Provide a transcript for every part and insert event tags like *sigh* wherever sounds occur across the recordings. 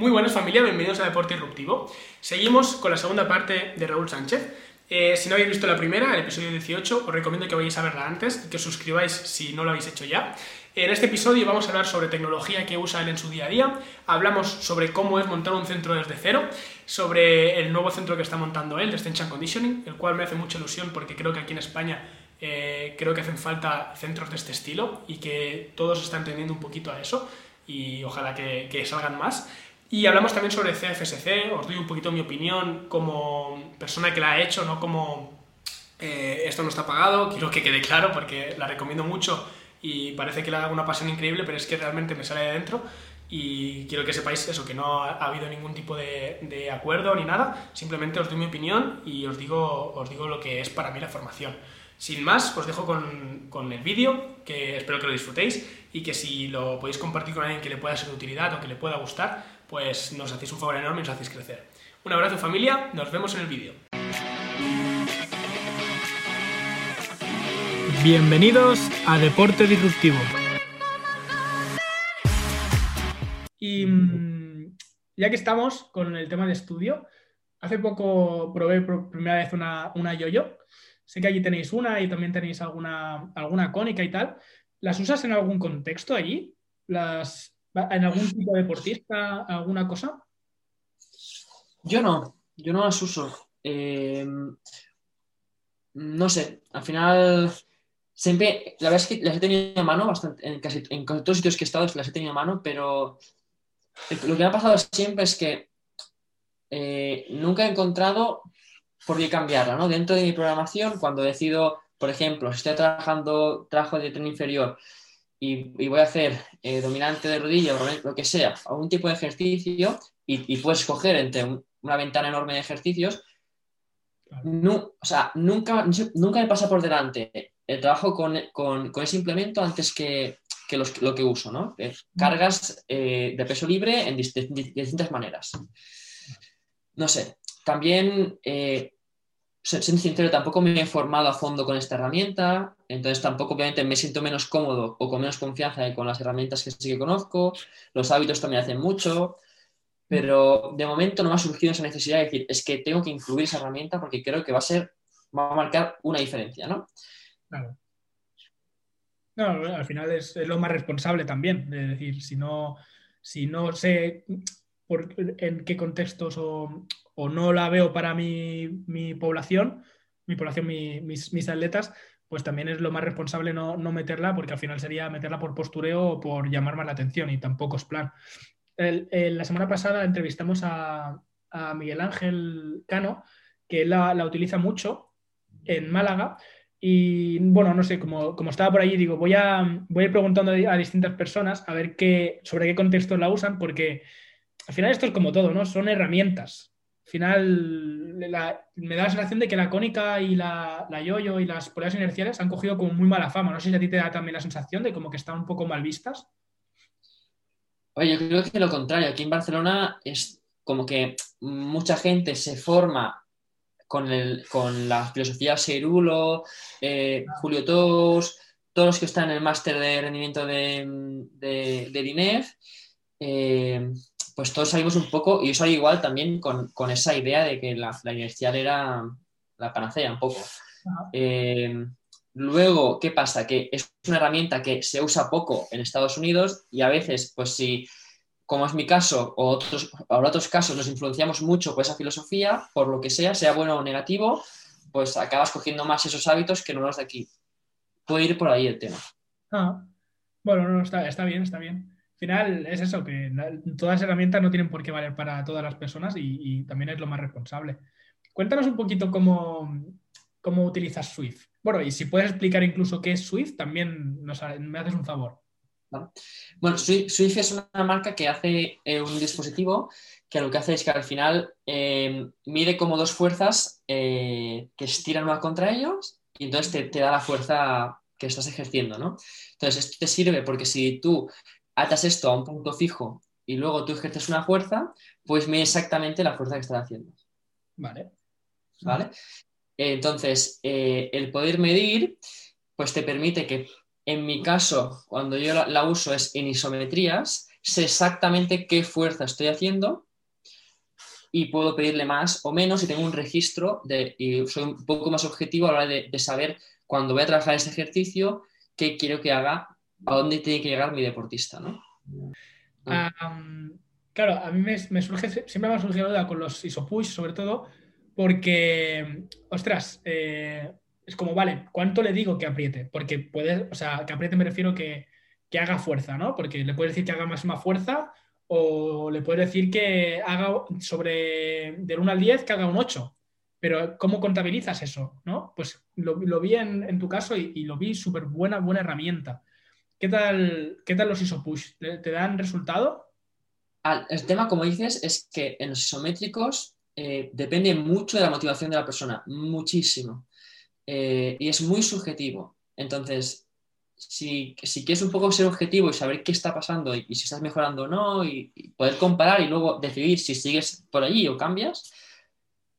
Muy buenas familia, bienvenidos a Deporte Disruptivo. Seguimos con la segunda parte de Raúl Sánchez. Eh, si no habéis visto la primera, el episodio 18, os recomiendo que vayáis a verla antes y que os suscribáis si no lo habéis hecho ya. En este episodio vamos a hablar sobre tecnología que usa él en su día a día, hablamos sobre cómo es montar un centro desde cero, sobre el nuevo centro que está montando él, Extension Conditioning, el cual me hace mucha ilusión porque creo que aquí en España eh, creo que hacen falta centros de este estilo y que todos están teniendo un poquito a eso y ojalá que salgan más. Y hablamos también sobre CFSC, os doy un poquito mi opinión como persona que la ha hecho, no como eh, esto no está pagado, quiero que quede claro porque la recomiendo mucho y parece que le da una pasión increíble, pero es que realmente me sale de dentro y quiero que sepáis eso, que no ha, habido ningún tipo de, de, acuerdo ni nada, simplemente os doy mi opinión y os digo, os digo lo que es para mí la formación. Sin más, os dejo con, con el vídeo, que espero que lo disfrutéis y que si lo podéis compartir con alguien que le pueda ser de utilidad o que le pueda gustar, pues nos hacéis un favor enorme y nos hacéis crecer. Un abrazo familia, nos vemos en el vídeo. Bienvenidos a Deporte Disruptivo. Y mm, ya que estamos con el tema de estudio, hace poco probé por primera vez una, una yo-yo. Sé que allí tenéis una y también tenéis alguna, alguna cónica y tal. ¿Las usas en algún contexto allí? ¿Las, ¿En algún tipo de deportista, alguna cosa? Yo no, yo no las uso. Eh, no sé, al final siempre, la verdad es que las he tenido a mano bastante, en casi, en todos los sitios que he estado las he tenido a mano, pero lo que me ha pasado siempre es que eh, nunca he encontrado por qué cambiarla, ¿no? Dentro de mi programación, cuando decido, por ejemplo, si estoy trabajando trabajo de tren inferior y, voy a hacer eh, dominante de rodilla o lo que sea, algún tipo de ejercicio y, puedes escoger entre una ventana enorme de ejercicios, no, o sea, nunca, nunca me pasa por delante el trabajo con, con, con ese implemento antes que, que los, lo que uso, ¿no? Cargas eh, de peso libre en distintas maneras. No sé, también eh, siendo sincero, tampoco me he formado a fondo con esta herramienta, entonces tampoco obviamente me siento menos cómodo o con menos confianza con las herramientas que sí que conozco, los hábitos también hacen mucho, pero de momento no me ha surgido esa necesidad de decir, es que tengo que incluir esa herramienta porque creo que va a ser, va a marcar una diferencia, ¿no? Claro. No, al final es, lo más responsable también, es decir, si no, si no sé en qué contextos o, o no la veo para mi, población, mi población, mis, atletas, pues también es lo más responsable no, meterla, porque al final sería meterla por postureo o por llamar más la atención y tampoco es plan. la semana pasada entrevistamos a, Miguel Ángel Cano, que él la, utiliza mucho en Málaga. Y bueno, no sé, como, como estaba por allí, digo, voy a, voy a ir preguntando a distintas personas a ver qué, sobre qué contextos la usan, porque al final esto es como todo, ¿no? Son herramientas final me da la sensación de que la cónica y la, yo-yo y las poleas inerciales han cogido como muy mala fama. No sé si a ti te da también la sensación de como que están un poco mal vistas. Oye, yo creo que lo contrario. Aquí en Barcelona es como que mucha gente se forma con, con la filosofía Serulo, eh, Julio Tos, todos los que están en el máster de rendimiento de, de, de eh, pues todos salimos un poco, y yo salí igual también con, esa idea de que la, la, inercial era la panacea un poco. Eh, luego, ¿qué pasa? Que es una herramienta que se usa poco en Estados Unidos y a veces, pues si, como es mi caso, o otros, otros casos, nos influenciamos mucho por esa filosofía, por lo que sea, sea bueno o negativo, pues acabas cogiendo más esos hábitos que no los de aquí. Puede ir por ahí el tema. Ah, bueno, no, está, está bien, está bien final es eso, que todas las herramientas no tienen por qué valer para todas las personas y, también es lo más responsable. Cuéntanos un poquito cómo, cómo utilizas Swift. Bueno, y si puedes explicar incluso qué es Swift, también me haces un favor. Bueno, Swift, es una marca que hace eh, un dispositivo que lo que hace es que al final eh, mide como dos fuerzas eh, que estiran una contra ellos y entonces te, te, da la fuerza que estás ejerciendo, ¿no? Entonces, esto te sirve porque si tú atas esto a un punto fijo y luego tú ejerces una fuerza, pues mide exactamente la fuerza que estás haciendo. Vale. ¿Vale? Entonces, eh, el poder medir, pues te permite que, en mi caso, cuando yo la, uso es en isometrías, sé exactamente qué fuerza estoy haciendo y puedo pedirle más o menos y tengo un registro de, y soy un poco más objetivo a la hora de, saber cuando voy a trabajar ese ejercicio, qué quiero que haga, a dónde tiene que llegar mi deportista, ¿no? claro, a mí me, surge, siempre me ha surgido duda con los isopush, sobre todo, porque, ostras, eh, es como, vale, ¿cuánto le digo que apriete? Porque puede, o sea, que apriete me refiero que, que haga fuerza, ¿no? Porque le puedes decir que haga más fuerza o le puedes decir que haga sobre del 1 al 10 que haga un 8. Pero ¿cómo contabilizas eso? ¿no? Pues lo, vi en, tu caso y, lo vi súper buena, buena herramienta. ¿Qué tal, ¿Qué tal los isopush? ¿Te dan resultado? el tema, como dices, es que en los isométricos eh, depende mucho de la motivación de la persona, muchísimo. Eh, y es muy subjetivo. Entonces, si, quieres un poco ser objetivo y saber qué está pasando y, si estás mejorando o no, y, poder comparar y luego decidir si sigues por allí o cambias,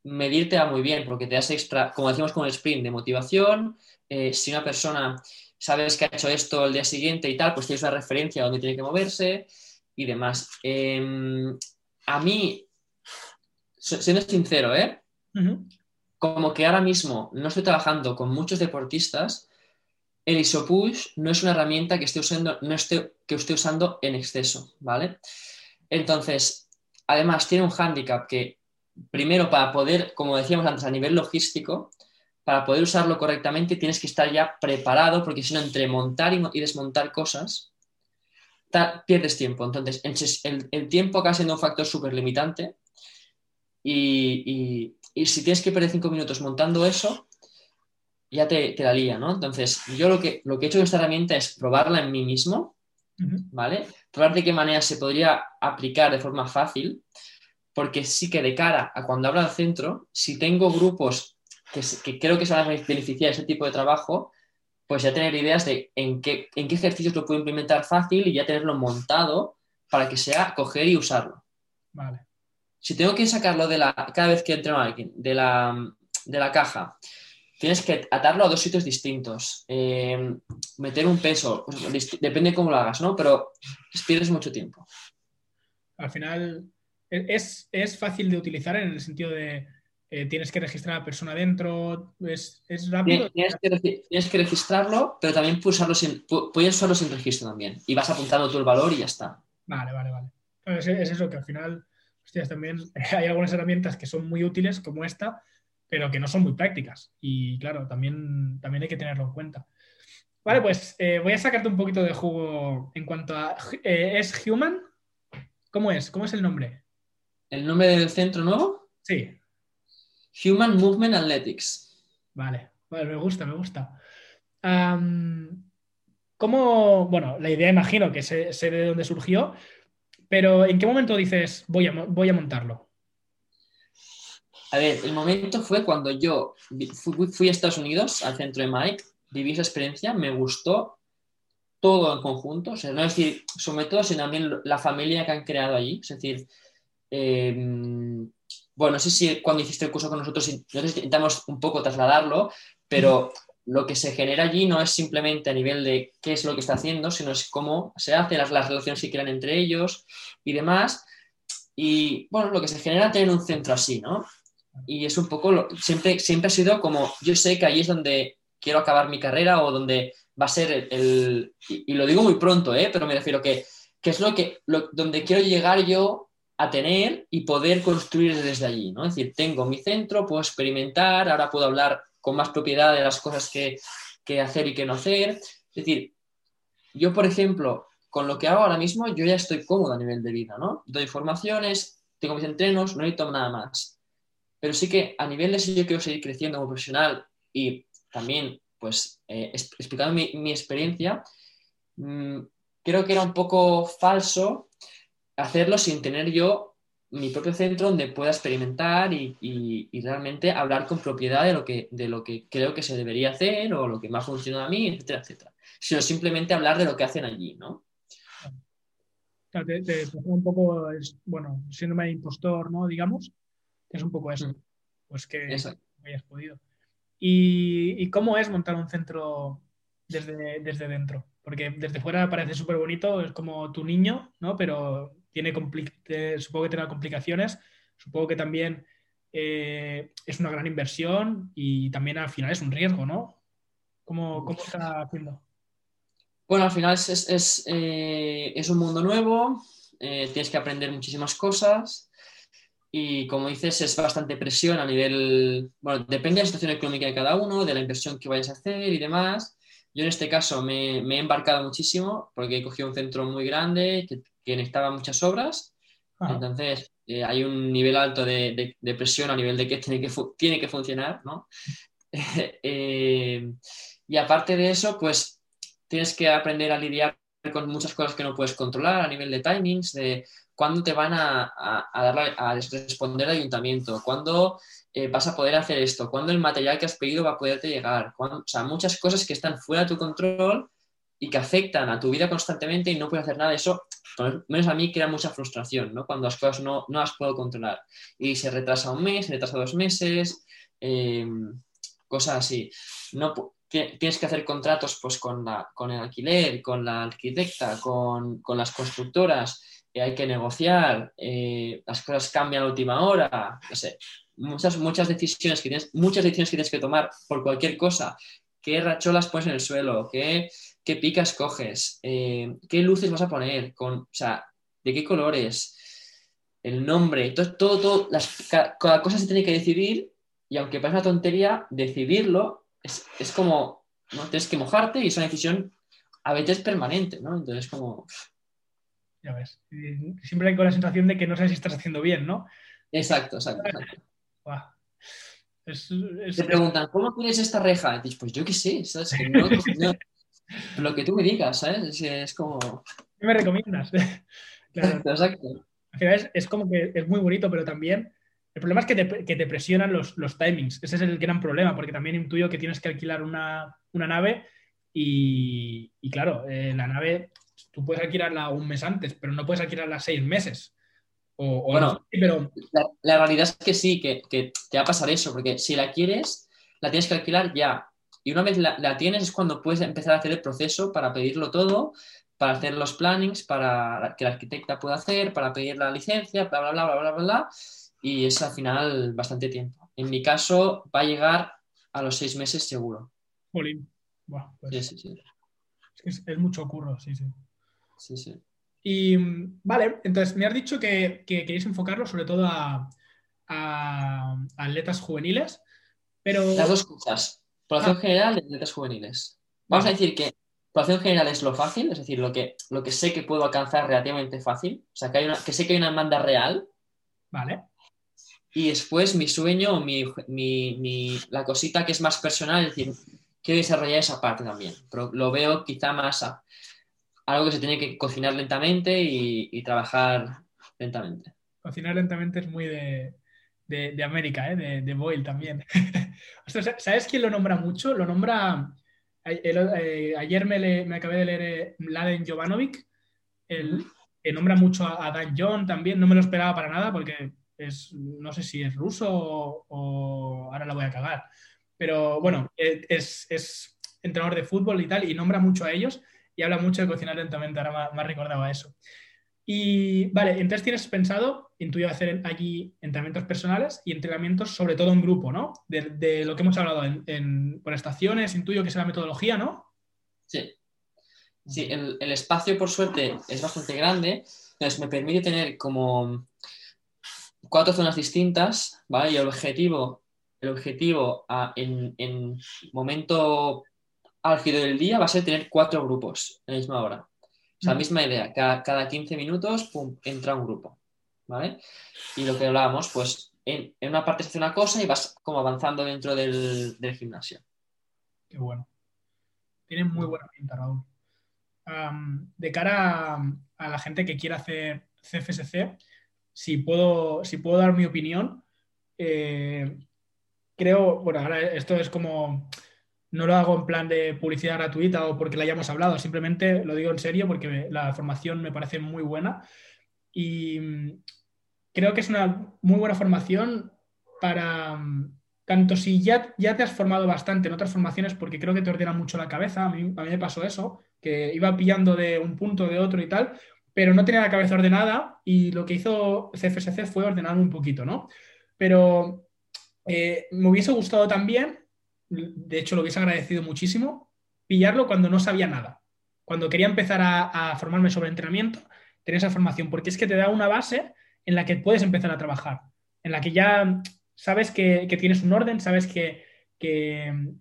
medirte va muy bien porque te das extra, como decimos con el sprint, de motivación. Eh, si una persona sabes que ha hecho esto el día siguiente y tal, pues tienes una referencia a dónde tiene que moverse y demás. Em, a mí, siendo sincero, ¿eh? Como que ahora mismo no estoy trabajando con muchos deportistas el ISOPUSH no es una herramienta que esté usando, no esté, que esté usando en exceso, ¿vale? Entonces, además tiene un hándicap que, primero, para poder, como decíamos antes, a nivel logístico, para poder usarlo correctamente tienes que estar ya preparado, porque si no, entre montar y, desmontar cosas, pierdes tiempo. Entonces, el, tiempo acaba siendo un factor súper limitante y, y si tienes que perder cinco minutos montando eso, ya te, la lía, ¿no? Entonces, yo lo que, lo que he hecho con esta herramienta es probarla en mí mismo, ¿vale? Probar de qué manera se podría aplicar de forma fácil, porque sí que de cara a cuando hablo al centro, si tengo grupos que, creo que se van a beneficiar de ese tipo de trabajo, pues ya tener ideas de en qué, en qué ejercicios lo puedo implementar fácil y ya tenerlo montado para que sea coger y usarlo. Vale. Si tengo que sacarlo de la, cada vez que entreno a alguien, de la, de la caja, tienes que atarlo a dos sitios distintos, eh, meter un peso, depende cómo lo hagas, ¿no? Pero pierdes mucho tiempo. Al final e, es, fácil de utilizar en el sentido de eh, tienes que registrar a la persona dentro, es, rápido. Tienes que, registrarlo, pero también puedes usarlo, sin, puedes usarlo sin registro también. Y vas apuntando tú el valor y ya está. Vale, vale, vale. Es, es eso, que al final, hostias, también *laughs* hay algunas herramientas que son muy útiles, como esta, pero que no son muy prácticas. Y claro, también, también hay que tenerlo en cuenta. Vale, pues eh, voy a sacarte un poquito de jugo en cuanto a... Eh, ¿Es Human? ¿Cómo es? ¿Cómo es el nombre? ¿El nombre del centro nuevo? Sí. Human Movement Athletics. Vale, me gusta, me gusta. ¿Cómo, bueno, la idea imagino que sé, sé, de dónde surgió, pero ¿en qué momento dices voy a, voy a montarlo? A ver, el momento fue cuando yo fui, a Estados Unidos, al centro de Mike, viví esa experiencia, me gustó todo en conjunto, o sea, no es decir sobre todo, sino también la familia que han creado allí, es decir, em, bueno, no sé si cuando hiciste el curso con nosotros, nosotros intentamos un poco trasladarlo, pero lo que se genera allí no es simplemente a nivel de qué es lo que está haciendo, sino es cómo se hacen las, las relaciones que crean entre ellos y demás. Y bueno, lo que se genera tener un centro así, ¿no? y es un poco, lo, siempre, siempre ha sido como, yo sé que ahí es donde quiero acabar mi carrera o donde va a ser el, y, lo digo muy pronto, ¿eh? pero me refiero que, que es lo que, donde quiero llegar yo a tener y poder construir desde allí, ¿no? Es decir, tengo mi centro, puedo experimentar, ahora puedo hablar con más propiedad de las cosas que, que hacer y que no hacer. Es decir, yo, por ejemplo, con lo que hago ahora mismo, yo ya estoy cómodo a nivel de vida, ¿no? Doy formaciones, tengo mis entrenos, no necesito nada más. Pero sí que a nivel de si yo quiero seguir creciendo como profesional y también, pues, eh, explicando mi, experiencia, mm, creo que era un poco falso hacerlo sin tener yo mi propio centro donde pueda experimentar y, realmente hablar con propiedad de lo, que, de lo que creo que se debería hacer o lo que más funciona a mí, etcétera, etcétera. Sino simplemente hablar de lo que hacen allí, ¿no? te, te, un poco, bueno, síndrome de impostor, ¿no? Digamos, es un poco eso. Mm. Pues que hayas podido. ¿Y, cómo es montar un centro desde, desde dentro? Porque desde fuera parece súper bonito, es como tu niño, ¿no? Pero tiene supongo que tendrá complicaciones, supongo que también eh, es una gran inversión y también al final es un riesgo, ¿no? ¿Cómo, cómo está haciendo? Bueno, al final es, es, eh, un mundo nuevo, eh, tienes que aprender muchísimas cosas y como dices es bastante presión a nivel, bueno, depende de la situación económica de cada uno, de la inversión que vayas a hacer y demás. Yo en este caso me, he embarcado muchísimo porque he cogido un centro muy grande que, que necesitaba muchas obras. Entonces, eh, hay un nivel alto de, presión a nivel de que tiene que, tiene que funcionar, ¿no? *laughs* Eh, y aparte de eso, pues tienes que aprender a lidiar con muchas cosas que no puedes controlar a nivel de timings, de cuándo te van a, dar a responder al ayuntamiento, cuándo eh, vas a poder hacer esto, cuándo el material que has pedido va a poderte llegar, o sea, muchas cosas que están fuera de tu control y que afectan a tu vida constantemente y no puedes hacer nada de eso, menos a mí crea mucha frustración, ¿no? Cuando las cosas no, no las puedo controlar. Y se retrasa un mes, se retrasa dos meses, eh, cosas así. No, tienes que hacer contratos pues, con, la, con el alquiler, con la arquitecta, con, con las constructoras, hay que negociar, eh, las cosas cambian a última hora, no sé, muchas, muchas decisiones que tienes, muchas decisiones que tienes que tomar por cualquier cosa, qué racholas pones en el suelo, qué qué picas coges, eh, qué luces vas a poner, con, o sea, de qué colores, el nombre, todo, todo, todo las, cada cosa se tiene que decidir y aunque parece una tontería, decidirlo es, es, como, ¿no? Tienes que mojarte y es una decisión a veces permanente, ¿no? Entonces como... Ya ves, siempre hay con la sensación de que no sabes si estás haciendo bien, ¿no? Exacto, exacto. Te preguntan, ¿cómo tienes esta reja? Y dices, pues yo qué sé, ¿sabes? Lo que tú me digas, ¿sabes? Es, como... ¿Qué me recomiendas? *laughs* Exacto. Es, como que es muy bonito, pero también el problema es que te, presionan los, timings. Ese es el gran problema, porque también intuyo que tienes que alquilar una, nave y, claro, eh, la nave tú puedes alquilarla un mes antes, pero no puedes alquilarla seis meses. O, bueno, pero... La, realidad es que sí, que, que, te va a pasar eso, porque si la quieres, la tienes que alquilar ya. Y una vez la, tienes es cuando puedes empezar a hacer el proceso para pedirlo todo, para hacer los plannings, para que la arquitecta pueda hacer, para pedir la licencia, bla, bla, bla, bla, bla, bla, bla. Y es al final bastante tiempo. En mi caso va a llegar a los seis meses seguro. Jolín. Pues sí, sí, sí. Es, es, mucho curro, sí, sí. Sí, sí. Y vale, entonces me has dicho que, que queréis enfocarlo sobre todo a, a, atletas juveniles, pero... Las dos cosas. Población ah. general de atletas juveniles. Vamos a decir que población general es lo fácil, es decir, lo que, lo que sé que puedo alcanzar relativamente fácil. O sea, que, hay una, que sé que hay una demanda real. Vale. Y después mi sueño, mi, mi, la cosita que es más personal, es decir, quiero desarrollar esa parte también. Pero lo veo quizá más a, algo que se tiene que cocinar lentamente y, trabajar lentamente. Cocinar lentamente es muy de, de, América, ¿eh? de, de Boyle también. *laughs* ¿Sabes quién lo nombra mucho? Lo nombra. Eh, ayer me, me, acabé de leer eh, Mladen Jovanovic, el, que nombra mucho a, Dan John también. No me lo esperaba para nada porque es, no sé si es ruso o, ahora la voy a cagar. Pero bueno, es, es, entrenador de fútbol y tal, y nombra mucho a ellos y habla mucho de cocinar lentamente. Ahora me, me ha recordado a eso. Y vale, entonces tienes pensado, intuyo, hacer allí entrenamientos personales y entrenamientos sobre todo en grupo, ¿no? De, lo que hemos hablado en, por estaciones, intuyo que es la metodología, ¿no? Sí. Sí, el, espacio, por suerte, es bastante grande, entonces me permite tener como cuatro zonas distintas, ¿vale? Y el objetivo, el objetivo en, en momento álgido del día va a ser tener cuatro grupos en la misma hora. O sea, misma idea, cada, 15 minutos pum, entra un grupo, ¿vale? Y lo que hablábamos, pues en, una parte se hace una cosa y vas como avanzando dentro del, gimnasio. Qué bueno. Tiene muy buena pinta, Raúl. de cara a, la gente que quiera hacer CFSC, si puedo, si puedo dar mi opinión, eh, creo, bueno, ahora esto es como no lo hago en plan de publicidad gratuita o porque la hayamos hablado, simplemente lo digo en serio porque la formación me parece muy buena y mm, creo que es una muy buena formación para, mm, tanto si ya, ya te has formado bastante en otras formaciones, porque creo que te ordena mucho la cabeza, a mí, a mí me pasó eso, que iba pillando de un punto, de otro y tal, pero no tenía la cabeza ordenada y lo que hizo CFSC fue ordenarme un poquito, ¿no? Pero eh, me hubiese gustado también, de hecho lo hubiese agradecido muchísimo, pillarlo cuando no sabía nada. Cuando quería empezar a, formarme sobre entrenamiento, tener esa formación, porque es que te da una base en la que puedes empezar a trabajar, en la que ya sabes que, tienes un orden, sabes que,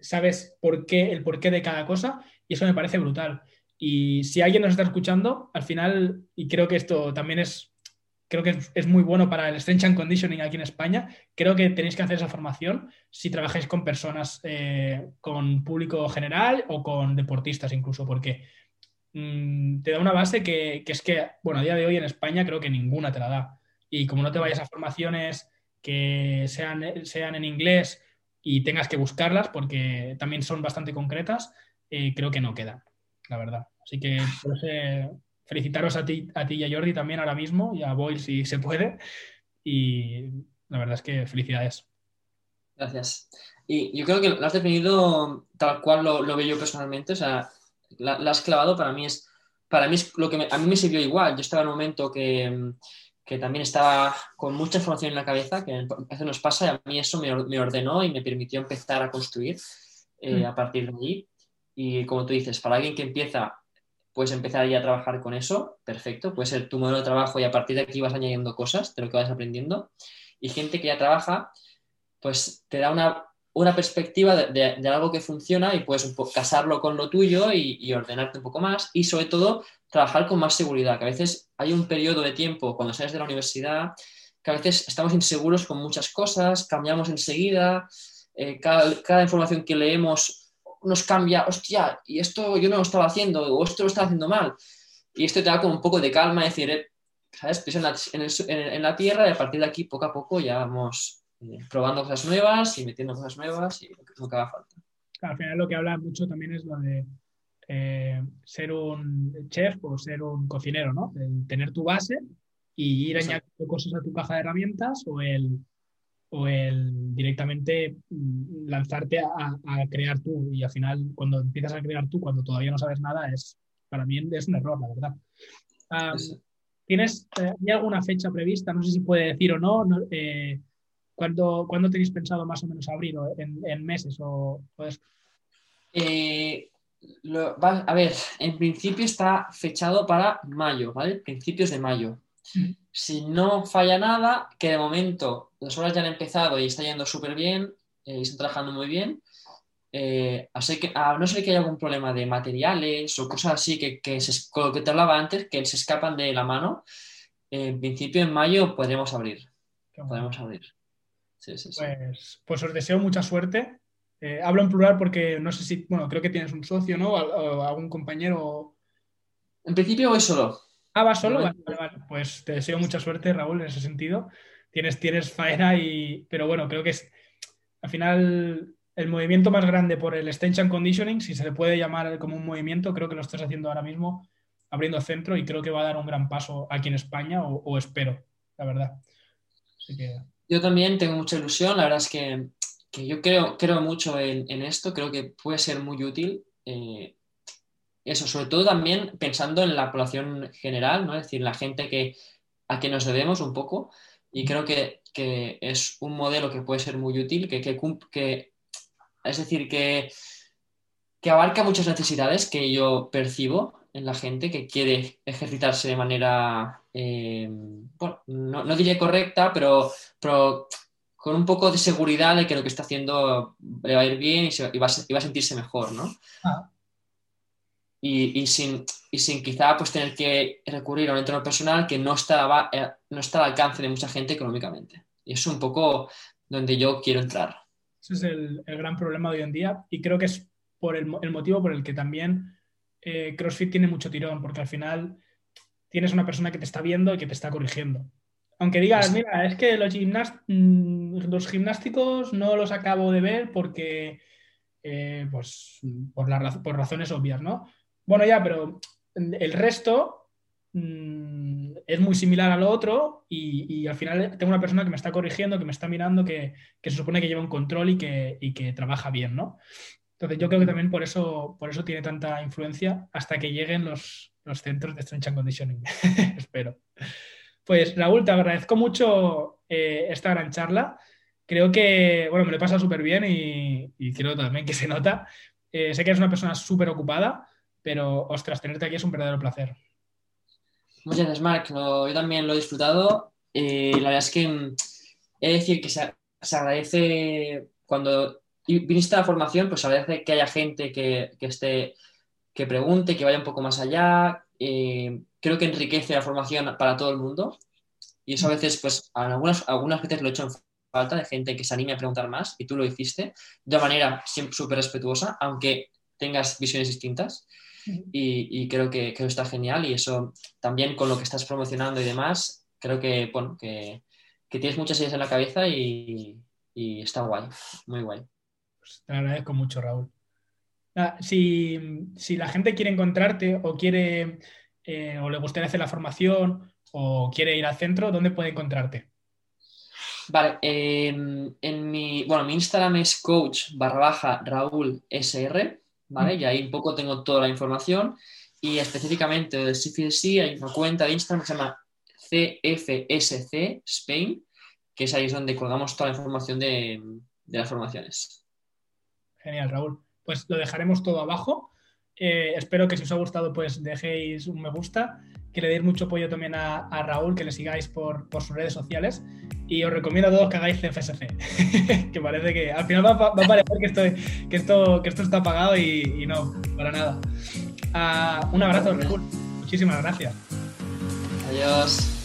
sabes por qué, el porqué de cada cosa, y eso me parece brutal. Y si alguien nos está escuchando, al final, y creo que esto también es, creo que es, muy bueno para el Strength and Conditioning aquí en España, creo que tenéis que hacer esa formación si trabajáis con personas, eh, con público general o con deportistas incluso, porque mm, te da una base que, es que, bueno, a día de hoy en España creo que ninguna te la da. Y como no te vayas a formaciones que sean, sean en inglés y tengas que buscarlas porque también son bastante concretas, eh, creo que no quedan la verdad. Así que felicitaros a ti, a ti y a Jordi también ahora mismo y a Boyle si se puede. Y la verdad es que felicidades. Gracias. Y yo creo que lo has definido tal cual lo, veo yo personalmente. O sea, la, has clavado para mí es, para mí es lo que a mí me sirvió igual. Yo estaba en un momento que, también estaba con mucha información en la cabeza, que a veces nos pasa, y a mí eso me, ordenó y me permitió empezar a construir eh, mm. a partir de allí. Y como tú dices, para alguien que empieza, puedes empezar ya a trabajar con eso, perfecto, puede ser tu modelo de trabajo y a partir de aquí vas añadiendo cosas de lo que vas aprendiendo. Y gente que ya trabaja, pues te da una, una perspectiva de, algo que funciona y puedes casarlo con lo tuyo y, ordenarte un poco más y sobre todo trabajar con más seguridad, que a veces hay un periodo de tiempo cuando sales de la universidad que a veces estamos inseguros con muchas cosas, cambiamos enseguida, eh, cada, información que leemos nos cambia, hostia, y esto yo no lo estaba haciendo, o esto lo estaba haciendo mal. Y esto te da como un poco de calma, decir, eh, ¿sabes? Pisa en la, tierra y a partir de aquí, poco a poco, ya vamos eh, probando cosas nuevas y metiendo cosas nuevas y lo que, haga falta. al final lo que habla mucho también es lo de eh, ser un chef o ser un cocinero, ¿no? El tener tu base y ir añadiendo cosas a tu caja de herramientas o el o el directamente mm, lanzarte a, crear tú. Y al final, cuando empiezas a crear tú, cuando todavía no sabes nada, es para mí es un error, la verdad. ¿Tienes eh, alguna fecha prevista? No sé si puede decir o no. eh, ¿cuándo, tenéis pensado más o menos abrir? ¿En, meses o, eh, a ver, en principio está fechado para mayo, ¿vale? Principios de mayo. Si no falla nada, que de momento las horas ya han empezado y está yendo súper bien eh, y están trabajando muy bien, eh, así que a no ser que haya algún problema de materiales o cosas así que, que se, con lo que te hablaba antes, que se escapan de la mano, en principio en mayo podremos abrir. Podemos abrir. Pues, pues, os deseo mucha suerte. Eh, hablo en plural porque no sé si, bueno, creo que tienes un socio, ¿no? O, algún compañero. En principio voy solo. Ah, va solo. Vale, vale, Pues te deseo mucha suerte, Raúl, en ese sentido. Tienes, tienes faena y. Pero bueno, creo que es. Al final, el movimiento más grande por el extension conditioning, si se le puede llamar como un movimiento, creo que lo estás haciendo ahora mismo, abriendo centro, y creo que va a dar un gran paso aquí en España, o, espero, la verdad. Yo también tengo mucha ilusión, la verdad es que, yo creo, creo mucho en, esto, creo que puede ser muy útil. Eh, eso, sobre todo también pensando en la población general, ¿no? Es decir, la gente que, a que nos debemos un poco. Y creo que, es un modelo que puede ser muy útil, que, que, es decir, que, que abarca muchas necesidades que yo percibo en la gente que quiere ejercitarse de manera, eh, no, no, diré correcta, pero, pero con un poco de seguridad de que lo que está haciendo le va a ir bien y, va, a, sentirse mejor, ¿no? Ah y, sin, y sin quizá pues tener que recurrir a un entorno personal que no está, eh, no está al alcance de mucha gente económicamente. Y es un poco donde yo quiero entrar. Ese es el, el gran problema de hoy en día y creo que es por el, el motivo por el que también eh, CrossFit tiene mucho tirón, porque al final tienes una persona que te está viendo y que te está corrigiendo. Aunque digas, mira, es que los, mm, los gimnásticos no los acabo de ver porque, eh, pues, por, la, por razones obvias, ¿no? Bueno, ya, pero el resto mm, es muy similar al otro y, al final tengo una persona que me está corrigiendo, que me está mirando, que, se supone que lleva un control y que, trabaja bien, ¿no? Entonces yo creo que también por eso, por eso tiene tanta influencia hasta que lleguen los, centros de Strength and Conditioning. *laughs* Espero. Pues Raúl, te agradezco mucho eh, esta gran charla. Creo que, bueno, me lo he pasado súper bien y, y, creo también que se nota. Eh, sé que eres una persona súper ocupada, pero ostras, tenerte aquí es un verdadero placer. Muchas gracias, Marc. yo también lo he disfrutado. Eh, la verdad es que mm, he de decir que se, se agradece cuando viniste a la formación, pues agradece que haya gente que, esté, que pregunte, que vaya un poco más allá. Eh, creo que enriquece la formación para todo el mundo. Y eso a veces, pues, algunas, algunas veces lo he hecho en falta de gente que se anime a preguntar más, y tú lo hiciste de una manera súper respetuosa, aunque tengas visiones distintas. Y, creo que, que, está genial y eso también con lo que estás promocionando y demás, creo que, bueno, que, que tienes muchas ideas en la cabeza y, y está guay, muy guay. Pues te agradezco mucho, Raúl. Ah, si, la gente quiere encontrarte o quiere eh, o le gustaría hacer la formación o quiere ir al centro, ¿dónde puede encontrarte? Vale, em, en mi, bueno, mi Instagram es coach barra baja Raúl SR, ¿vale? Y ahí un poco tengo toda la información. Y específicamente de CFC hay una cuenta de Instagram que se llama CFSC Spain, que es ahí es donde colgamos toda la información de las formaciones. Genial, Raúl. Pues lo dejaremos todo abajo. Eh, espero que si os ha gustado, pues dejéis un me gusta, que le deis mucho apoyo también a, Raúl, que le sigáis por, sus redes sociales. Y os recomiendo a todos que hagáis CFSC, *laughs* que parece que al final va, a parecer que, estoy, esto, está pagado y, no, para nada. Ah, un abrazo, Raúl. Muchísimas gracias. Adiós.